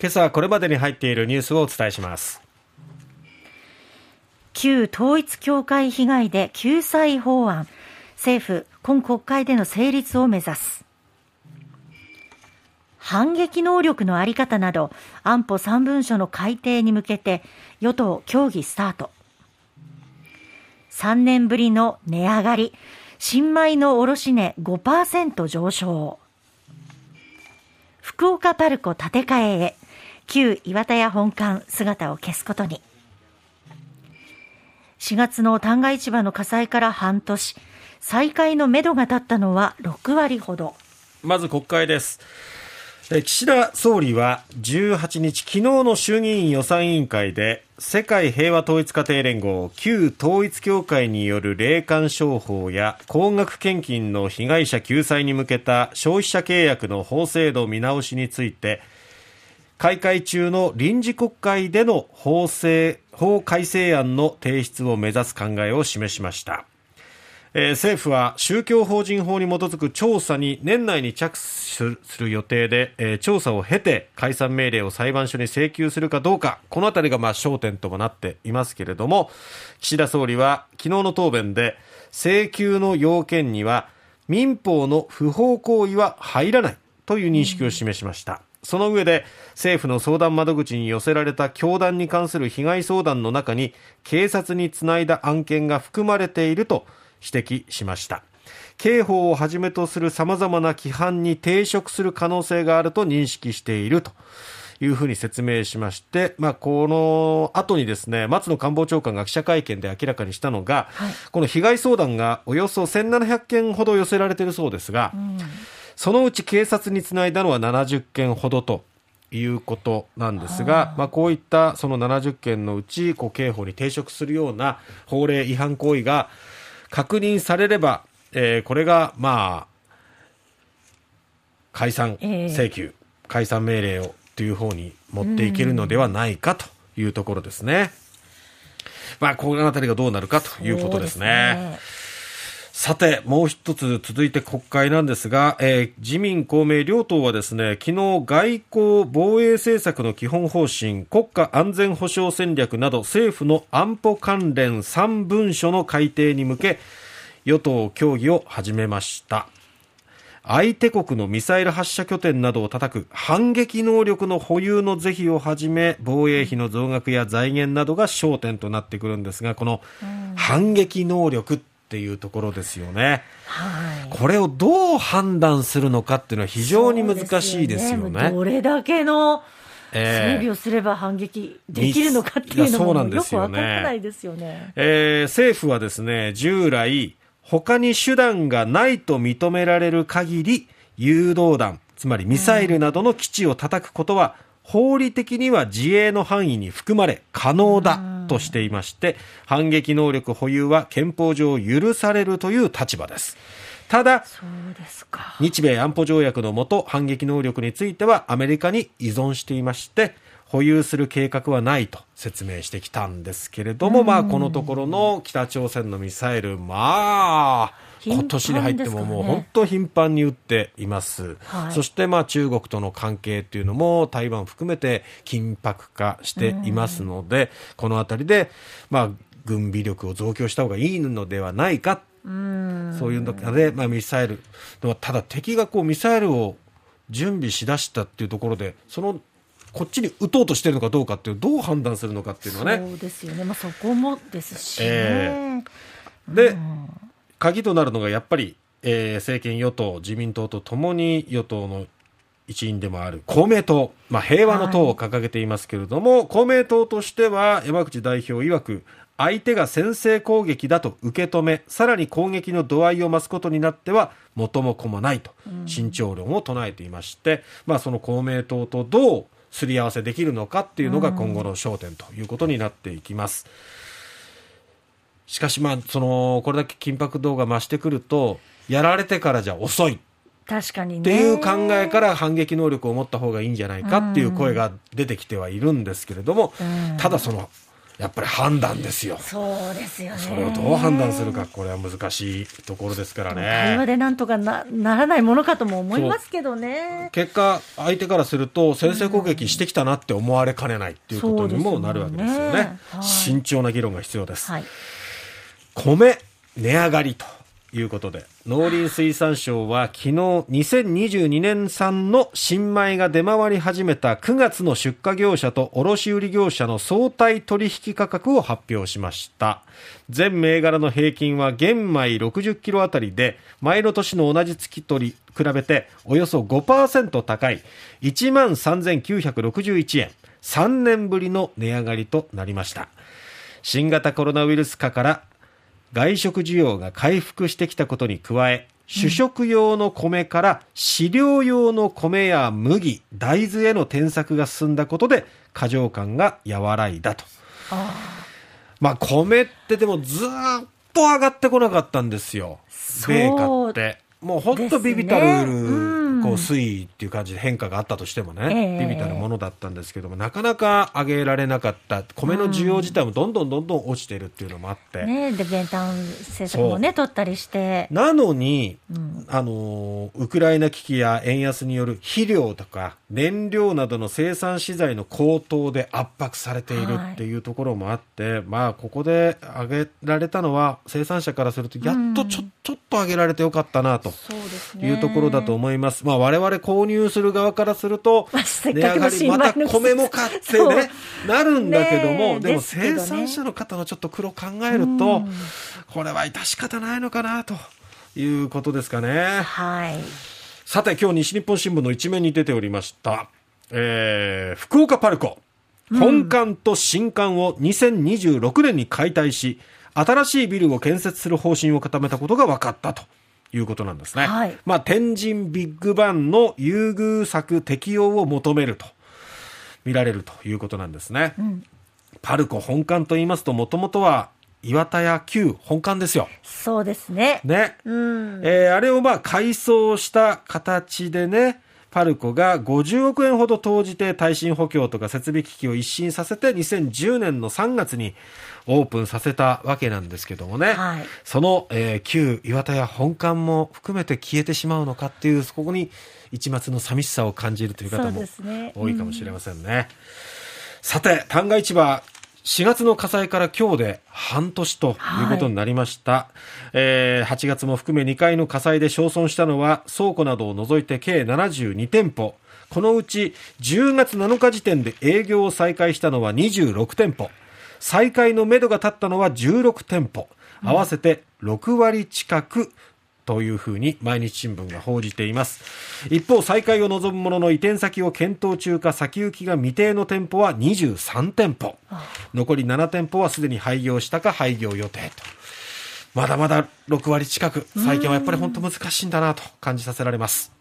今朝はこれまでに入っているニュースをお伝えします。旧統一教会被害で救済法案。政府今国会での成立を目指す。反撃能力のあり方など安保3文書の改定に向けて与党協議スタート。3年ぶりの値上がり。新米の卸値5%上昇。福岡パルコ建て替えへ。旧岩田屋本館姿を消すことに。4月の旦過市場の火災から半年再開のめどが立ったのは6割ほど。まず国会です。岸田総理は18日、昨日の衆議院予算委員会で世界平和統一家庭連合旧統一教会による霊感商法や高額献金の被害者救済に向けた消費者契約の法制度見直しについて開会中の臨時国会での法制法改正案の提出を目指す考えを示しました。えー、政府は宗教法人法に基づく調査に年内に着手する予定で、えー、調査を経て解散命令を裁判所に請求するかどうかこの辺りがまあ焦点ともなっていますけれども岸田総理は昨日の答弁で請求の要件には民法の不法行為は入らないという認識を示しました。その上で政府の相談窓口に寄せられた教団に関する被害相談の中に警察につないだ案件が含まれていると指摘しました。刑法をはじめとする様々な規範に抵触する可能性があると認識しているというふうに説明しまして、まあ、この後にですね、松野官房長官が記者会見で明らかにしたのが、はい、この被害相談がおよそ1700件ほど寄せられているそうですが、うん、そのうち警察につないだのは70件ほどということなんですが、まあ、こういったその70件のうち、こう刑法に抵触するような法令違反行為が、確認されれば、えー、これが、まあ、解散請求、えー、解散命令をという方に持っていけるのではないかというところですね。まあ、このあたりがどうなるかということですね。さて、もう一つ続いて国会なんですが、えー、自民、公明両党はですね、昨日外交防衛政策の基本方針、国家安全保障戦略など政府の安保関連3文書の改定に向け、与党協議を始めました。相手国のミサイル発射拠点などを叩く反撃能力の保有の是非をはじめ防衛費の増額や財源などが焦点となってくるんですがこの反撃能力っていうところですよね。はい、これをどう判断するのかっていうのは非常に難しいですよね。ねどれだけの整備をすれば反撃できるのかっていうのもよく分からないですよね。えー、政府はですね、従来、他に手段がないと認められる限り、誘導弾、つまりミサイルなどの基地を叩くことは、法理的には自衛の範囲に含まれ可能だとしていまして、反撃能力保有は憲法上許されるという立場です。ただ、日米安保条約のもと反撃能力についてはアメリカに依存していまして、保有する計画はないと説明してきたんですけれども、まあ、このところの北朝鮮のミサイル、まあ、今年に入ってももう本当頻繁に撃っています、はい、そしてまあ中国との関係というのも台湾含めて緊迫化していますので、この辺りでまあ軍備力を増強した方がいいのではないか、うそういう中で、まあ、ミサイル、ただ敵がこうミサイルを準備しだしたっていうところで、そのこっちに打とうとしてるのかどうかっていうどう判断するのかっていうのはね。そうですよね。まあそこもですし、ね、えー、で、鍵となるのがやっぱり、えー、政権与党、自民党とともに与党の一員でもある公明党、まあ、平和の党を掲げていますけれども、はい、公明党としては山口代表曰く相手が先制攻撃だと受け止めさらに攻撃の度合いを増すことになっては元も子もないと慎重論を唱えていまして、うん、まあ、その公明党とどうすり合わせできるのかっていうのが今後の焦点ということになっていきます。うんしかし、まあ、その、これだけ緊迫度が増してくると、やられてからじゃ遅い。確かにね。っていう考えから反撃能力を持った方がいいんじゃないかっていう声が出てきてはいるんですけれども、ただその、やっぱり判断ですよ。そうですよね。それをどう判断するか、これは難しいところですからね。会話でなんとかなならないものかとも思いますけどね。結果、相手からすると、先制攻撃してきたなって思われかねないっていうことにもなるわけですよね。ねはい、慎重な議論が必要です。はい、米、値上がりと。いうことで農林水産省は昨日2022年産の新米が出回り始めた9月の出荷業者と卸売業者の相対取引価格を発表しました全銘柄の平均は玄米60キロあたりで前の年の同じ月と比べておよそ5%高い1万3961円3年ぶりの値上がりとなりました新型コロナウイルス禍から外食需要が回復してきたことに加え主食用の米から飼料用の米や麦、大豆への転作が進んだことで過剰感が和らいだと。まあ米ってでもずっと上がってこなかったんですよ。米価って。もう本当ビビたる、こう推移っていう感じで変化があったとしてもね、ビビたるものだったんですけどもなかなか上げられなかった米の需要自体もどんどんどんどん落ちているっていうのもあって、ね、で減反政策もね取ったりして。なのに、うん、あのウクライナ危機や円安による肥料とか燃料などの生産資材の高騰で圧迫されているっていうところもあって、はい、まあここで上げられたのは生産者からするとやっとちょ,、ちょっと上げられてよかったなというところだと思います。まあ我々購入する側からすると、値上がり、また米も買ってね、なるんだけども、でも生産者の方のちょっと苦労考えると、これは致し方ないのかなということですかね。はい。さて、今日西日本新聞の一面に出ておりました、えー、福岡パルコ。本館と新館を2026年に解体し、新しいビルを建設する方針を固めたことが分かったと。いうことなんですね。はい、まあ、天神ビッグバンの優遇策適用を求めると見られるということなんですね。うん、パルコ本館と言いますと、もともとは岩田屋旧本館ですよ。そうですね。ね。うん、えー、あれをまあ改装した形でね、パルコが50億円ほど投じて耐震補強とか設備機器を一新させて2010年の3月にオープンさせたわけなんですけどもね、はい、その、えー、旧岩田屋本館も含めて消えてしまうのかっていうそこに一末の寂しさを感じるという方も多いかもしれませんね。ん、さて旦過市場4月の火災から今日で半年ということになりました、はい、えー、8月も含め2回の火災で焼損したのは倉庫などを除いて計72店舗。このうち10月7日時点で営業を再開したのは26店舗。再開のめどが立ったのは16店舗。合わせて6割近くというふうに毎日新聞が報じています。一方再開を望むものの移転先を検討中か先行きが未定の店舗は23店舗。残り7店舗はすでに廃業したか廃業予定と。まだまだ6割近く。再建はやっぱり本当難しいんだなと感じさせられます。